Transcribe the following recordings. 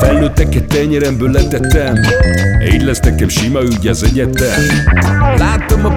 felnőtteket tenyeremből letettem. Így lesz nekem sima ügy az egyetem. Láttam a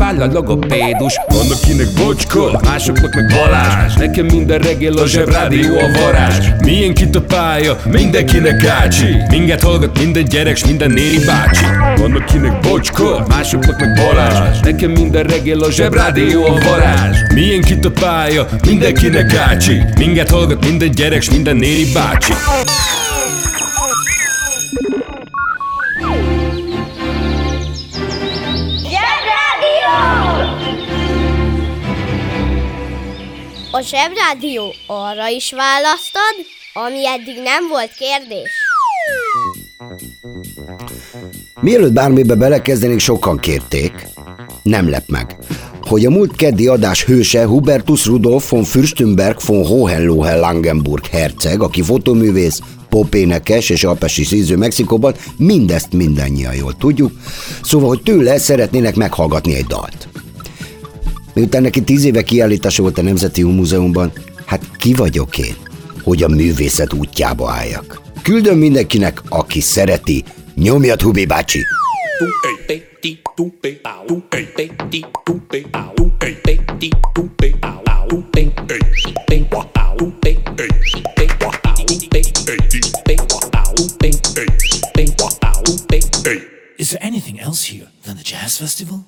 váll a logopédus. Van akinek bocska, másoknak meg Balázs. Nekem minden reggel a zsebrádió a varázs. Milyen itt a pálya, mindenkinek gácsi Minket hallgat minden gyerek, s minden néri bácsi. Van akinek bocska, másoknak meg Balázs. Nekem minden reggel a zsebrádió a varázs. Milyen itt a pálya, mindenkinek gácsi Minket hallgat minden gyerek, s minden néri bácsi A Zsebrádió arra is választad, ami eddig nem volt kérdés. Mielőtt bármibe belekezdenénk, sokan kérték, nem lep meg, hogy a múlt keddi adás hőse Hubertus Rudolf von Fürstenberg von Hohenlohe-Langenburg herceg, aki fotoművész, popénekes és alpesi szíző Mexikóban, mindezt mindannyian jól tudjuk, szóval, hogy tőle szeretnének meghallgatni egy dalt. Miután neki tíz éve kiállítása volt a Nemzeti Múzeumban, hát ki vagyok én, hogy a művészet útjába álljak. Küldöm mindenkinek, aki szereti, nyomjad Hubi bácsi! Is there anything else here than the jazz festival?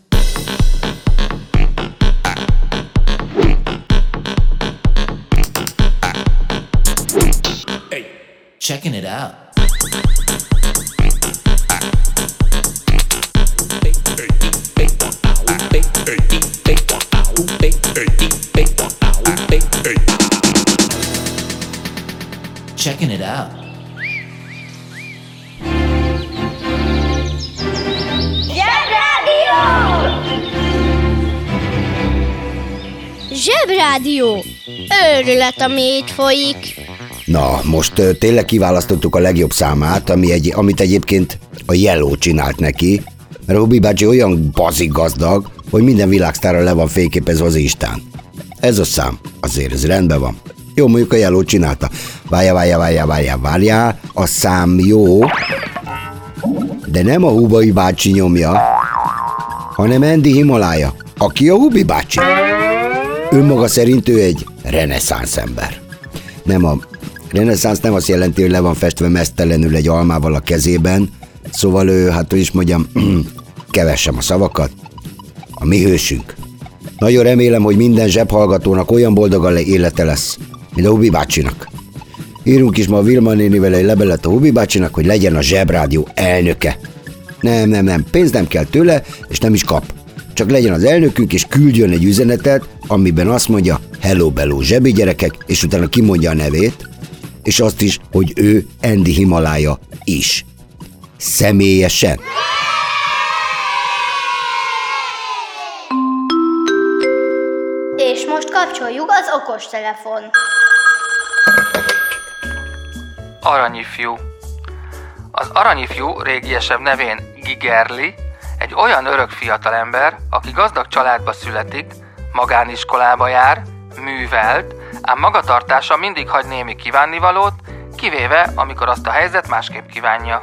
Checking it out. Zsebrádió! Zsebrádió! Őrület, ami itt folyik. Na, most ö, tényleg kiválasztottuk a legjobb számát, ami egy, amit egyébként a Yellow csinált neki, mert Hubi bácsi olyan bazik gazdag, hogy minden világsztára le van fényképezve az Instán. Ez a szám, azért ez rendben van. Jó, mondjuk a Yellow csinálta. Várja, várja, várja, várja, várja, a szám jó, de nem a Hubai bácsi nyomja, hanem Andy Himalája, aki a Hubi bácsi. Önmaga szerint ő egy reneszánsz ember. Nem a reneszánsz nem azt jelenti, hogy le van festve mesztelenül egy almával a kezében, szóval ő, hát hogy is mondjam, kevessem a szavakat, a mi hősünk. Nagyon remélem, hogy minden zsebhallgatónak olyan boldog a élete lesz, mint a Hubi bácsinak. Írunk is ma a Vilma nénivel egy levelet a Hubi bácsinak, hogy legyen a zsebrádió elnöke. Nem, nem, nem, pénz nem kell tőle, és nem is kap. Csak legyen az elnökünk, és küldjön egy üzenetet, amiben azt mondja, hello, bello, zsebi gyerekek, és utána kimondja a nevét, és azt is, hogy ő Andy Himalája is. Személyesen. És most kapcsoljuk az okostelefon. Aranyifjú. Az aranyifjú régiesebb nevén Gigerli Egy olyan örök fiatalember, aki gazdag családba születik, magániskolába jár, művelt, ám magatartása mindig hagy némi kívánnivalót, kivéve, amikor azt a helyzet másképp kívánja.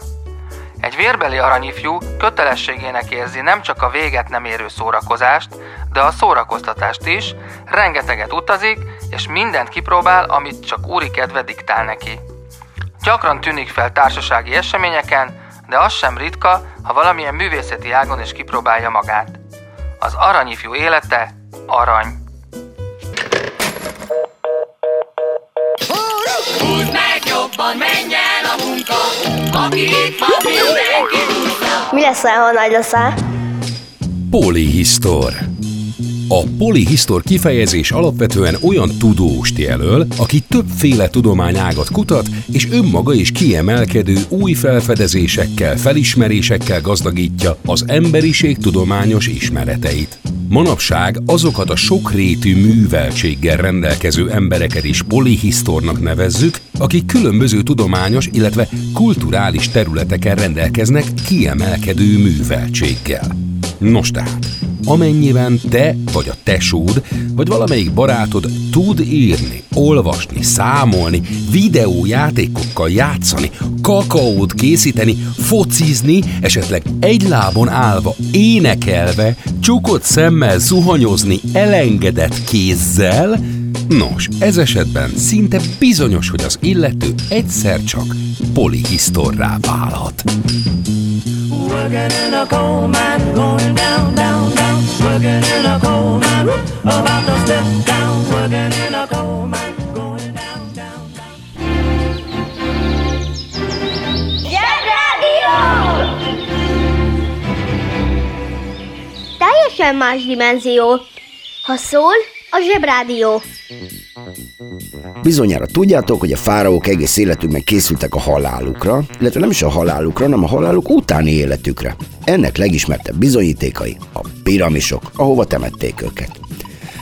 Egy vérbeli aranyifjú kötelességének érzi nem csak a véget nem érő szórakozást, de a szórakoztatást is, rengeteget utazik, és mindent kipróbál, amit csak úri kedve diktál neki. Gyakran tűnik fel társasági eseményeken, de az sem ritka, ha valamilyen művészeti ágon is kipróbálja magát. Az aranyifjú élete arany. Húzd meg jobban, menj el a munka, aki itt van, mindenki Mi lesz, ha nagy leszel? Polihisztor. A polihisztor kifejezés alapvetően olyan tudóst jelöl, aki többféle tudományágat kutat, és önmaga is kiemelkedő új felfedezésekkel, felismerésekkel gazdagítja az emberiség tudományos ismereteit. Manapság azokat a sokrétű műveltséggel rendelkező embereket is polihisztornak nevezzük, akik különböző tudományos, illetve kulturális területeken rendelkeznek kiemelkedő műveltséggel. Nos tehát, amennyiben te vagy a tesód, vagy valamelyik barátod tud írni, olvasni, számolni, videójátékokkal játszani, kakaót készíteni, focizni, esetleg egy lábon állva, énekelve, csukott szemmel zuhanyozni, elengedett kézzel, Nos, ez esetben szinte bizonyos, hogy az illető egyszer csak polihisztorrá válhat. Working in a coal mine, going down, down, down. Working in a coal mine, about to step down. Working in a coal mine, going down, down, down. Teljesen más dimenzió. Ha szól, a zsebrádió. Bizonyára tudjátok, hogy a fáraók egész életükben készültek a halálukra, illetve nem is a halálukra, hanem a haláluk utáni életükre. Ennek legismertebb bizonyítékai a piramisok, ahova temették őket.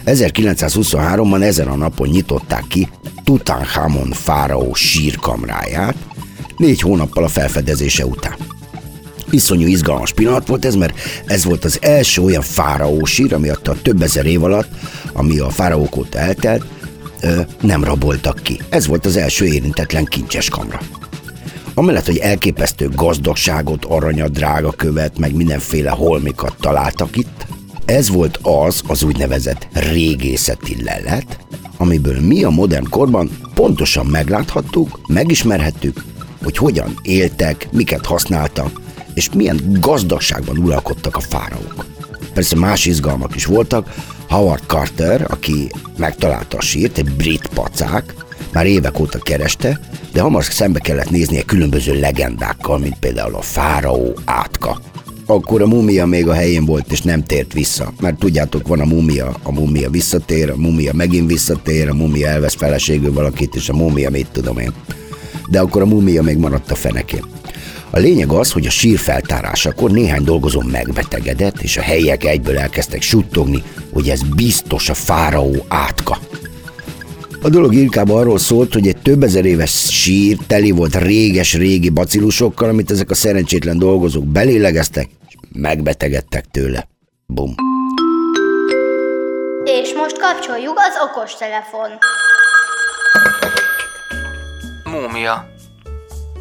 1923-ban ezen a napon nyitották ki Tutankhamon fáraó sírkamráját, négy hónappal a felfedezése után. Iszonyú izgalmas pillanat volt ez, mert ez volt az első olyan fáraó sír, ami a több ezer év alatt, ami a fáraók óta eltelt, nem raboltak ki. Ez volt az első érintetlen kincses kamra. Amellett, hogy elképesztő gazdagságot, aranyat, drága követ, meg mindenféle holmikat találtak itt, ez volt az az úgynevezett régészeti lelet, amiből mi a modern korban pontosan megláthattuk, megismerhettük, hogy hogyan éltek, miket használtak, és milyen gazdagságban uralkodtak a fáraók. Persze más izgalmak is voltak, Howard Carter, aki megtalálta a sírt, egy brit pacák, már évek óta kereste, de hamar szembe kellett néznie különböző legendákkal, mint például a fáraó átka. Akkor a mumia még a helyén volt, és nem tért vissza. Mert tudjátok, van a mumia, a mumia visszatér, a mumia megint visszatér, a mumia elvesz feleségül valakit, és a mumia mit tudom én. De akkor a mumia még maradt a fenekén. A lényeg az, hogy a sír feltárásakor néhány dolgozó megbetegedett, és a helyiek egyből elkezdtek suttogni, hogy ez biztos a fáraó átka. A dolog inkább arról szólt, hogy egy több ezer éves sír teli volt réges-régi bacillusokkal, amit ezek a szerencsétlen dolgozók belélegeztek, és megbetegedtek tőle. Bum. És most kapcsoljuk az okos telefon. Múmia.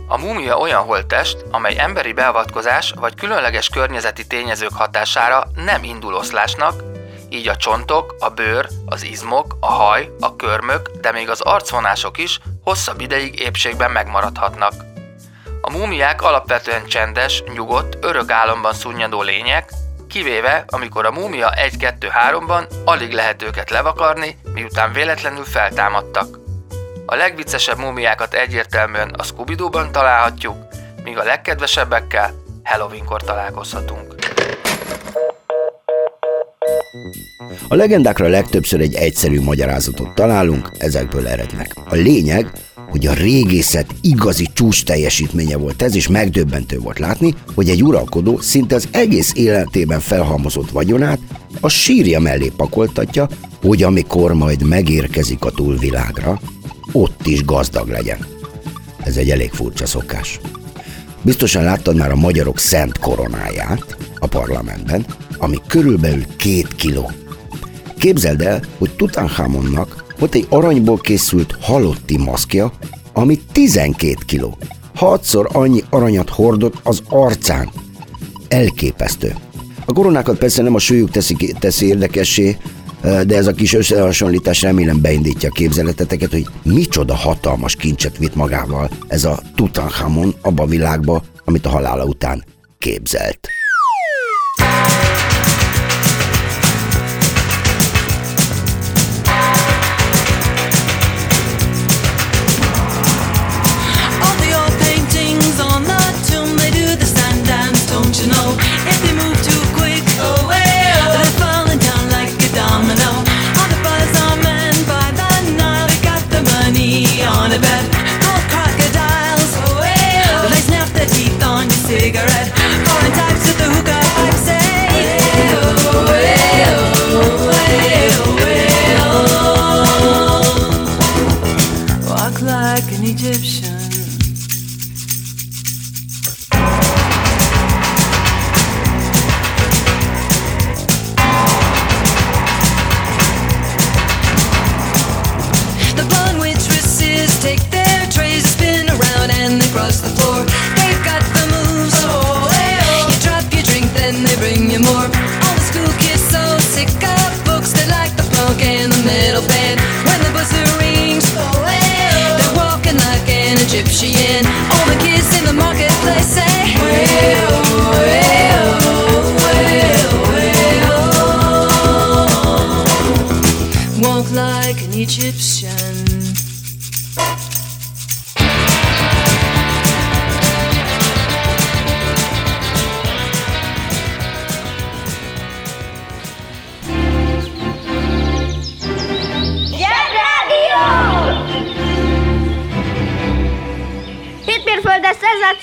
A múmia olyan holttest, amely emberi beavatkozás vagy különleges környezeti tényezők hatására nem indul oszlásnak, így a csontok, a bőr, az izmok, a haj, a körmök, de még az arcvonások is hosszabb ideig épségben megmaradhatnak. A múmiák alapvetően csendes, nyugodt, örök álomban szunnyadó lények, kivéve amikor a múmia 1-2-3-ban alig lehet őket levakarni, miután véletlenül feltámadtak. A legviccesebb múmiákat egyértelműen a scooby találhatjuk, míg a legkedvesebbekkel Halloweenkor találkozhatunk. A legendákra legtöbbször egy egyszerű magyarázatot találunk, ezekből erednek. A lényeg, hogy a régészet igazi csúcs teljesítménye volt ez, és megdöbbentő volt látni, hogy egy uralkodó szinte az egész életében felhalmozott vagyonát a sírja mellé pakoltatja, hogy amikor majd megérkezik a túlvilágra, ott is gazdag legyen. Ez egy elég furcsa szokás. Biztosan láttad már a magyarok szent koronáját, a parlamentben, ami körülbelül két kiló. Képzeld el, hogy Tutankhamonnak volt egy aranyból készült halotti maszkja, ami 12 kiló. Hatszor annyi aranyat hordott az arcán. Elképesztő. A koronákat persze nem a súlyuk teszi, teszi érdekessé, de ez a kis összehasonlítás remélem beindítja a képzeleteteket, hogy micsoda hatalmas kincset vitt magával ez a Tutankhamon abba a világba, amit a halála után képzelt.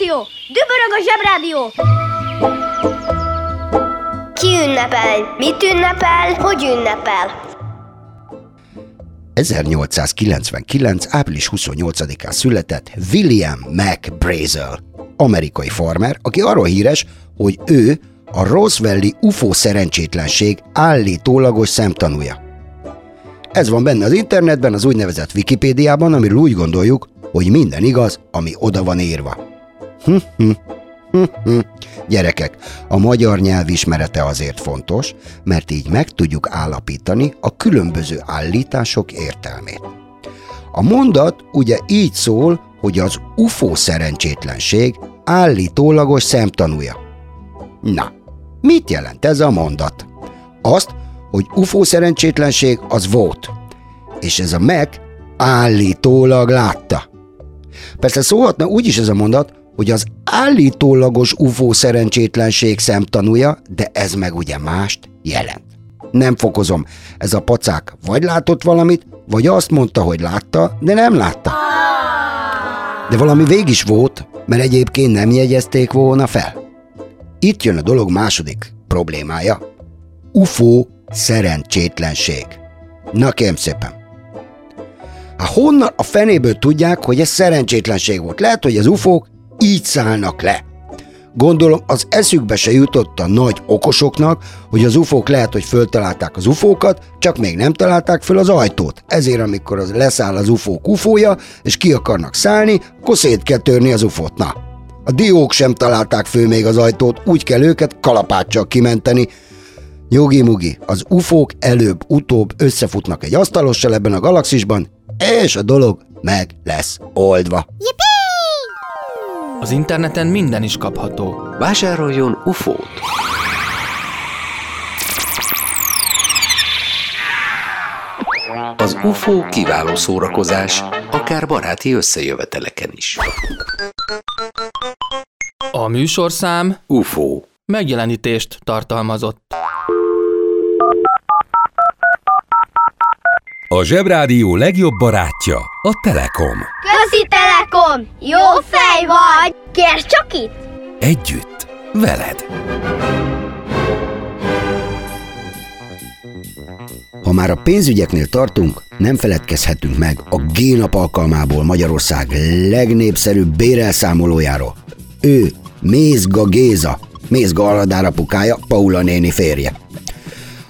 Szenzáció! Dübörög a zsebrádió! Ki ünnepel? Mit ünnepel? Hogy ünnepel? 1899. április 28-án született William McBrazel, amerikai farmer, aki arról híres, hogy ő a Roswelli UFO szerencsétlenség állítólagos szemtanúja. Ez van benne az internetben, az úgynevezett Wikipédiában, amiről úgy gondoljuk, hogy minden igaz, ami oda van írva. Gyerekek, a magyar nyelv ismerete azért fontos, mert így meg tudjuk állapítani a különböző állítások értelmét. A mondat ugye így szól, hogy az UFO szerencsétlenség állítólagos szemtanúja. Na, mit jelent ez a mondat? Azt, hogy UFO szerencsétlenség az volt, és ez a meg állítólag látta. Persze szólhatna úgy is ez a mondat, hogy az állítólagos UFO szerencsétlenség szemtanúja, de ez meg ugye mást jelent. Nem fokozom, ez a pacák vagy látott valamit, vagy azt mondta, hogy látta, de nem látta. De valami vég is volt, mert egyébként nem jegyezték volna fel. Itt jön a dolog második problémája. UFO szerencsétlenség. Na kérem szépen. Hát honnan a fenéből tudják, hogy ez szerencsétlenség volt? Lehet, hogy az ufók így szállnak le. Gondolom, az eszükbe se jutott a nagy okosoknak, hogy az ufók lehet, hogy föltalálták az ufókat, csak még nem találták föl az ajtót. Ezért, amikor az leszáll az ufók ufója, és ki akarnak szállni, akkor szét kell törni az ufót. Na, a diók sem találták föl még az ajtót, úgy kell őket kalapáccsal kimenteni. Jogi-mugi, az ufók előbb-utóbb összefutnak egy asztalossal ebben a galaxisban, és a dolog meg lesz oldva. Az interneten minden is kapható. Vásároljon UFO-t! Az UFO kiváló szórakozás, akár baráti összejöveteleken is. A műsorszám UFO. megjelenítést tartalmazott. A Zsebrádió legjobb barátja a Telekom. Közi Telekom! Jó fej vagy! Kérd csak itt! Együtt, veled. Ha már a pénzügyeknél tartunk, nem feledkezhetünk meg a G-nap alkalmából Magyarország legnépszerűbb bérelszámolójáról. Ő, Mézga Géza, Mézga Aladár apukája, Paula néni férje.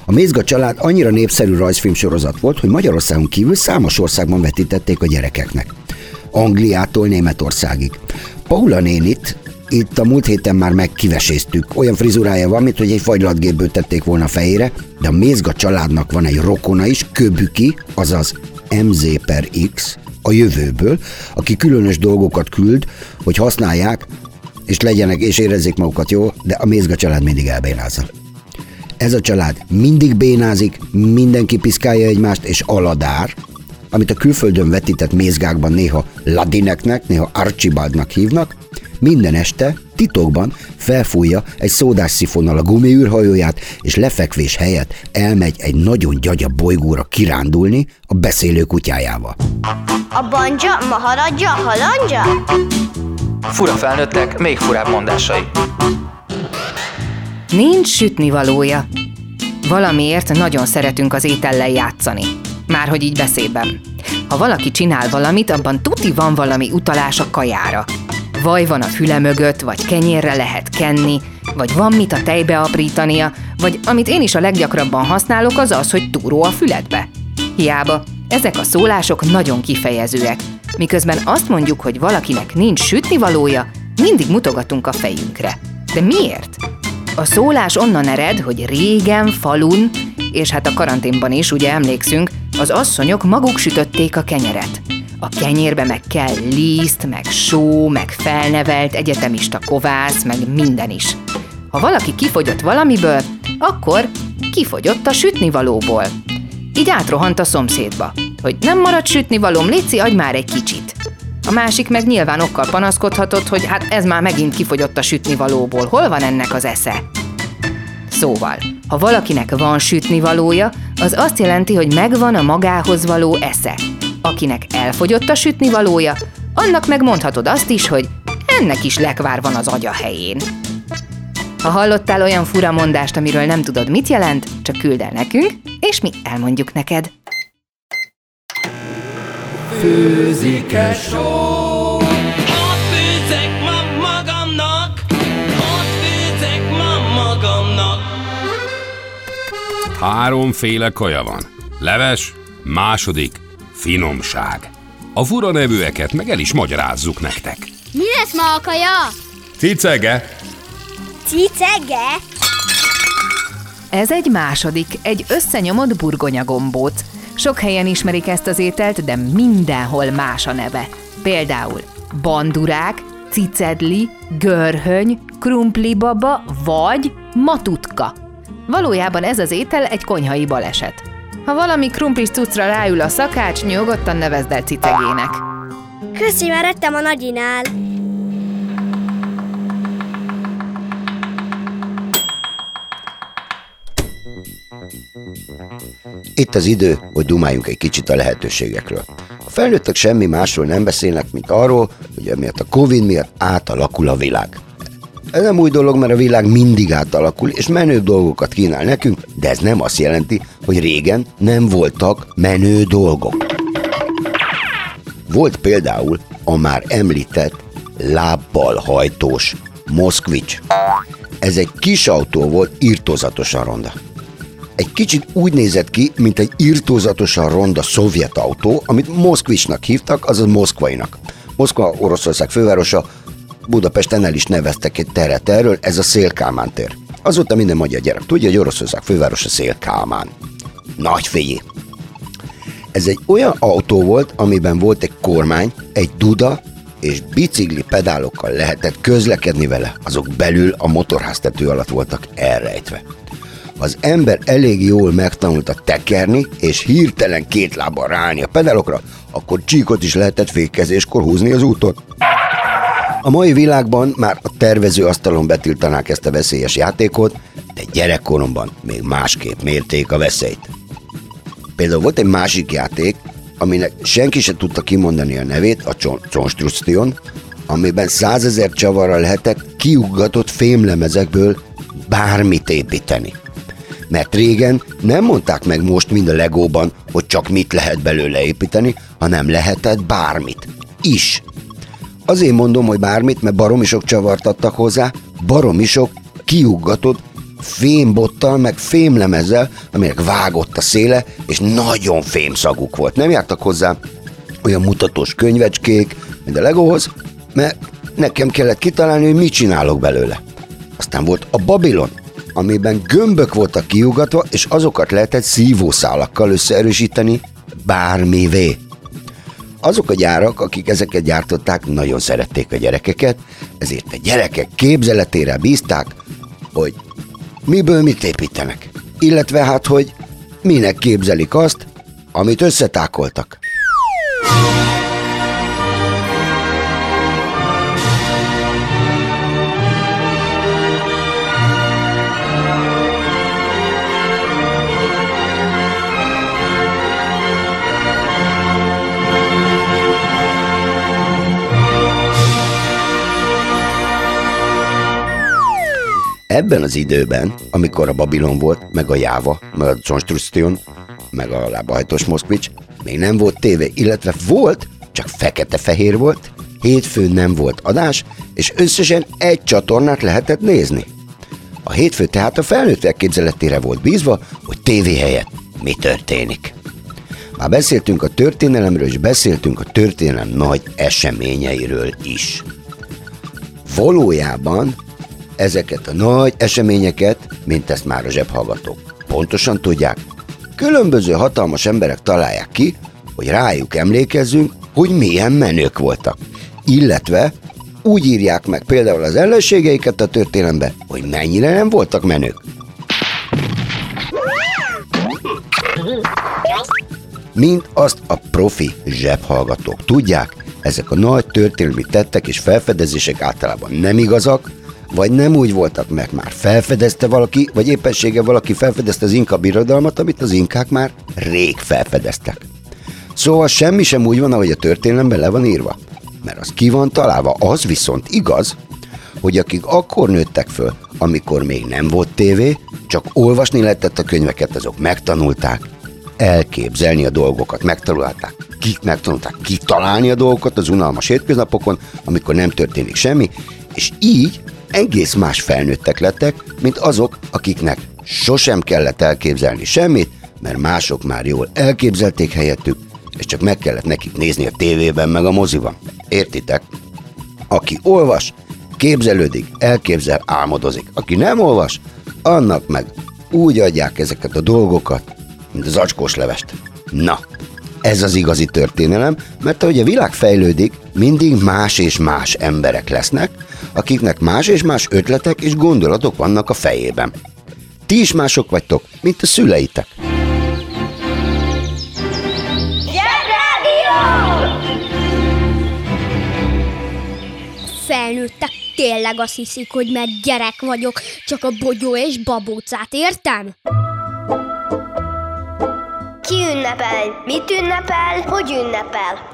A Mézga család annyira népszerű rajzfilmsorozat volt, hogy Magyarországon kívül számos országban vetítették a gyerekeknek. Angliától Németországig. Paula nénit itt a múlt héten már megkiveséztük. Olyan frizurája van, mint hogy egy fagylatgépből tették volna fejére, de a Mézga családnak van egy rokona is, Köbüki, azaz MZ per X, a jövőből, aki különös dolgokat küld, hogy használják, és legyenek, és érezzék magukat jó, de a Mézga család mindig elbénázza. Ez a család mindig bénázik, mindenki piszkálja egymást, és aladár, amit a külföldön vetített mézgákban néha Ladineknek, néha Archibaldnak hívnak, minden este titokban felfújja egy szódás szifonnal a gumiűrhajóját, és lefekvés helyett elmegy egy nagyon gyagya bolygóra kirándulni a beszélő kutyájával. A banja, maharadja, halandja? Fura felnőttek, még furább mondásai. Nincs sütnivalója. Valamiért nagyon szeretünk az étellel játszani. Már hogy így beszédben. Ha valaki csinál valamit, abban tuti van valami utalás a kajára. Vaj van a füle mögött, vagy kenyérre lehet kenni, vagy van mit a tejbe aprítania, vagy amit én is a leggyakrabban használok, az az, hogy túró a füledbe. Hiába, ezek a szólások nagyon kifejezőek. Miközben azt mondjuk, hogy valakinek nincs sütnivalója, mindig mutogatunk a fejünkre. De miért? A szólás onnan ered, hogy régen, falun, és hát a karanténban is, ugye emlékszünk, az asszonyok maguk sütötték a kenyeret. A kenyérbe meg kell liszt, meg só, meg felnevelt egyetemista kovász, meg minden is. Ha valaki kifogyott valamiből, akkor kifogyott a sütnivalóból. Így átrohant a szomszédba, hogy nem marad sütnivalóm, léci, adj már egy kicsit. A másik meg nyilván okkal panaszkodhatott, hogy hát ez már megint kifogyott a sütnivalóból, hol van ennek az esze? Szóval, ha valakinek van sütnivalója, az azt jelenti, hogy megvan a magához való esze. Akinek elfogyott a sütnivalója, annak megmondhatod azt is, hogy ennek is lekvár van az agya helyén. Ha hallottál olyan fura mondást, amiről nem tudod, mit jelent, csak küld el nekünk, és mi elmondjuk neked. Főzik-e só? Ott főzek ma magamnak, ott főzek ma magamnak. Háromféle kaja van. Leves, második, finomság. A fura nevűeket meg el is magyarázzuk nektek. Mi lesz ma a kaja? Cicege, Cicege? Ez egy második, egy összenyomott burgonyagombóc. Sok helyen ismerik ezt az ételt, de mindenhol más a neve. Például bandurák, cicedli, görhöny, krumplibaba vagy matutka. Valójában ez az étel egy konyhai baleset. Ha valami krumplis cuccra ráül a szakács, nyugodtan nevezd el cicegének. Köszi, már ettem a nagyinál. Itt az idő, hogy dumáljunk egy kicsit a lehetőségekről. A felnőttek semmi másról nem beszélnek, mint arról, hogy emiatt a Covid miatt átalakul a világ. Ez nem új dolog, mert a világ mindig átalakul, és menő dolgokat kínál nekünk, de ez nem azt jelenti, hogy régen nem voltak menő dolgok. Volt például a már említett lábbal hajtós Moszkvics. Ez egy kis autó volt, írtózatosan ronda. Egy kicsit úgy nézett ki, mint egy írtózatosan ronda szovjet autó, amit Moszkvicsnak hívtak, azaz Moszkvainak. Moszkva Oroszország fővárosa, Budapesten el is neveztek egy teret erről, ez a Szélkálmán tér. Azóta minden magyar gyerek tudja, hogy Oroszország fővárosa Szélkálmán. Nagy figyé! Ez egy olyan autó volt, amiben volt egy kormány, egy duda, és bicikli pedálokkal lehetett közlekedni vele, azok belül a motorháztető alatt voltak elrejtve. Az ember elég jól megtanulta tekerni, és hirtelen két lábbal ráállni a pedálokra, akkor csíkot is lehetett fékezéskor húzni az úton. A mai világban már a tervező asztalon betiltanák ezt a veszélyes játékot, de gyerekkoromban még másképp mérték a veszélyt. Például volt egy másik játék, aminek senki se tudta kimondani a nevét, a Construction, amiben százezer csavarral lehetett kiuggatott fémlemezekből bármit építeni. Mert régen nem mondták meg most, mind a Legóban, hogy csak mit lehet belőle építeni, hanem lehetett bármit. Is. Azért mondom, hogy bármit, mert baromi sok csavart adtak hozzá, baromi sok kiuggatott fémbottal, meg fémlemezzel, aminek vágott a széle, és nagyon fémszaguk volt. Nem jártak hozzá olyan mutatós könyvecskék, mint a Legóhoz, mert nekem kellett kitalálni, hogy mit csinálok belőle. Aztán volt a Babilon, amiben gömbök voltak kiugatva, és azokat lehetett szívószálakkal összeerősíteni bármivé. Azok a gyárak, akik ezeket gyártották, nagyon szerették a gyerekeket, ezért a gyerekek képzeletére bízták, hogy miből mit építenek. Illetve hát, hogy minek képzelik azt, amit összetákoltak. Ebben az időben, amikor a Babilon volt, meg a Jáva, meg a Construction, meg a lábahajtós Moszkvics, még nem volt tévé, illetve volt, csak fekete-fehér volt, hétfőn nem volt adás, és összesen egy csatornát lehetett nézni. A hétfő tehát a felnőttek képzeletére volt bízva, hogy tévé helyett mi történik. Már beszéltünk a történelemről, és beszéltünk a történelem nagy eseményeiről is. Valójában ezeket a nagy eseményeket, mint ezt már a zsebhallgatók pontosan tudják, különböző hatalmas emberek találják ki, hogy rájuk emlékezzünk, hogy milyen menők voltak. Illetve úgy írják meg például az ellenségeiket a történelembe, hogy mennyire nem voltak menők. Mint azt a profi zsebhallgatók tudják, ezek a nagy történelmi tettek és felfedezések általában nem igazak, vagy nem úgy voltak, mert már felfedezte valaki, vagy éppensége valaki felfedezte az inka birodalmat, amit az inkák már rég felfedeztek. Szóval semmi sem úgy van, ahogy a történelemben le van írva. Mert az ki van találva, az viszont igaz, hogy akik akkor nőttek föl, amikor még nem volt tévé, csak olvasni lehetett a könyveket, azok megtanulták elképzelni a dolgokat, megtanulták, ki, megtanulták kitalálni a dolgokat az unalmas hétköznapokon, amikor nem történik semmi, és így egész más felnőttek lettek, mint azok, akiknek sosem kellett elképzelni semmit, mert mások már jól elképzelték helyettük, és csak meg kellett nekik nézni a tévében meg a moziban. Értitek? Aki olvas, képzelődik, elképzel, álmodozik. Aki nem olvas, annak meg úgy adják ezeket a dolgokat, mint az acskós levest. Na, ez az igazi történelem, mert ahogy a világ fejlődik, mindig más és más emberek lesznek, akiknek más és más ötletek és gondolatok vannak a fejében. Ti is mások vagytok, mint a szüleitek. Felnőttek tényleg azt hiszik, hogy mert gyerek vagyok, csak a bogyó és babócát értem? Ki ünnepel? Mit ünnepel? Hogy ünnepel?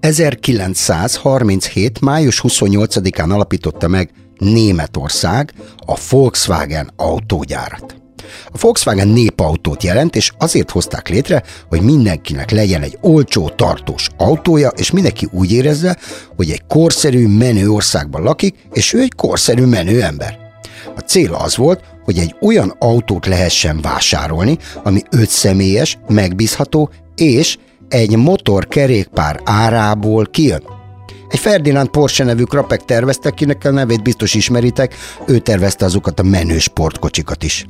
1937. május 28-án alapította meg Németország a Volkswagen autógyárat. A Volkswagen népautót jelent, és azért hozták létre, hogy mindenkinek legyen egy olcsó, tartós autója, és mindenki úgy érezze, hogy egy korszerű, menő országban lakik, és ő egy korszerű, menő ember. A cél az volt, hogy egy olyan autót lehessen vásárolni, ami öt személyes, megbízható, és egy motorkerékpár árából kijön. Egy Ferdinand Porsche nevű krapek tervezte, kinek a nevét biztos ismeritek, ő tervezte azokat a menő sportkocsikat is.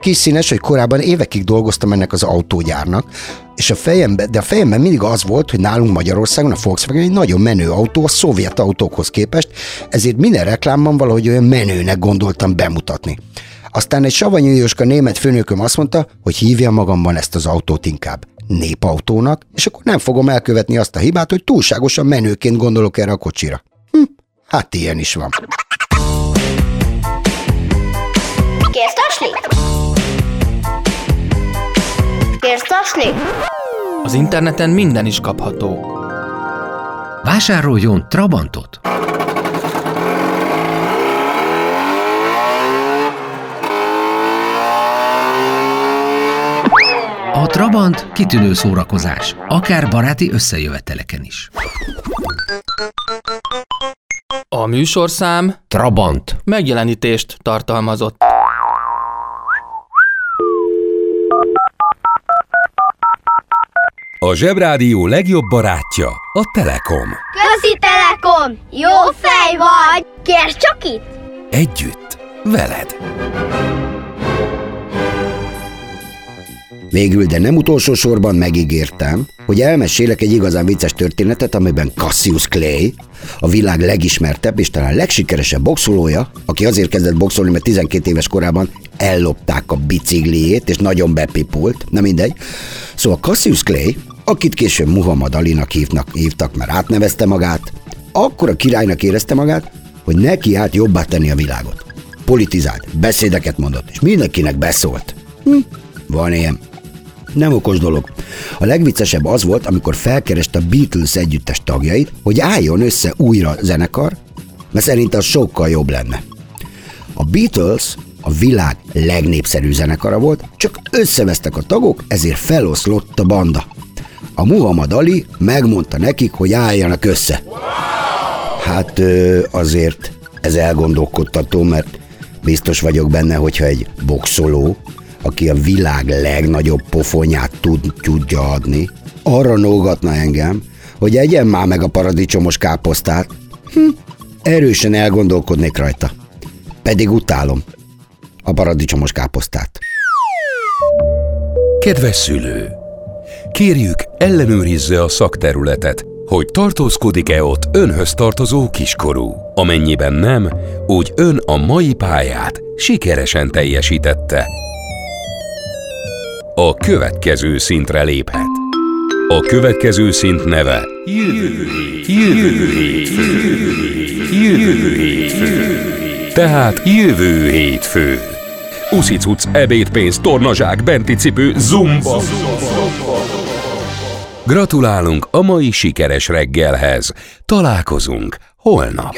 Kis színes, hogy korábban évekig dolgoztam ennek az autógyárnak, és a fejemben, de a fejemben mindig az volt, hogy nálunk Magyarországon a Volkswagen egy nagyon menő autó a szovjet autókhoz képest, ezért minden reklámban valahogy olyan menőnek gondoltam bemutatni. Aztán egy savanyú Jóska német főnököm azt mondta, hogy hívja magamban ezt az autót inkább népautónak, és akkor nem fogom elkövetni azt a hibát, hogy túlságosan menőként gondolok erre a kocsira. Hm, hát ilyen is van. Tasni? Az interneten minden is kapható. Vásároljon Trabantot! A Trabant kitűnő szórakozás, akár baráti összejöveteleken is. A műsorszám Trabant. megjelenítést tartalmazott. A Zsebrádió legjobb barátja a Telekom. Közi Telekom! Jó fej vagy! Kérd csak itt! Együtt, veled. Végül, de nem utolsó sorban megígértem, hogy elmesélek egy igazán vicces történetet, amiben Cassius Clay, a világ legismertebb és talán legsikeresebb boxolója, aki azért kezdett boxolni, mert 12 éves korában ellopták a bicikliét, és nagyon bepipult, na mindegy. Szóval Cassius Clay, akit később Muhammad Alinak hívnak, hívtak, mert átnevezte magát, akkor a királynak érezte magát, hogy neki állt jobbá tenni a világot. Politizált, beszédeket mondott, és mindenkinek beszólt. Hm, van ilyen. Nem okos dolog. A legviccesebb az volt, amikor felkereste a Beatles együttes tagjait, hogy álljon össze újra zenekar, mert szerint az sokkal jobb lenne. A Beatles a világ legnépszerű zenekara volt, csak összevesztek a tagok, ezért feloszlott a banda. A Muhammad Ali megmondta nekik, hogy álljanak össze. Hát azért ez elgondolkodtató, mert biztos vagyok benne, hogyha egy boxoló, aki a világ legnagyobb pofonyát tud, tudja adni, arra nógatna engem, hogy egyen már meg a paradicsomos káposztát. Hm, erősen elgondolkodnék rajta. Pedig utálom a paradicsomos káposztát. Kedves szülő! Kérjük, ellenőrizze a szakterületet, hogy tartózkodik-e ott önhöz tartozó kiskorú. Amennyiben nem, úgy ön a mai pályát sikeresen teljesítette. A következő szintre léphet. A következő szint neve Jövő jövő jövő hétfő. Tehát jövő hétfő. Uszicuc, ebédpénz, tornazsák, benti cipő, zumba. Gratulálunk a mai sikeres reggelhez. Találkozunk holnap.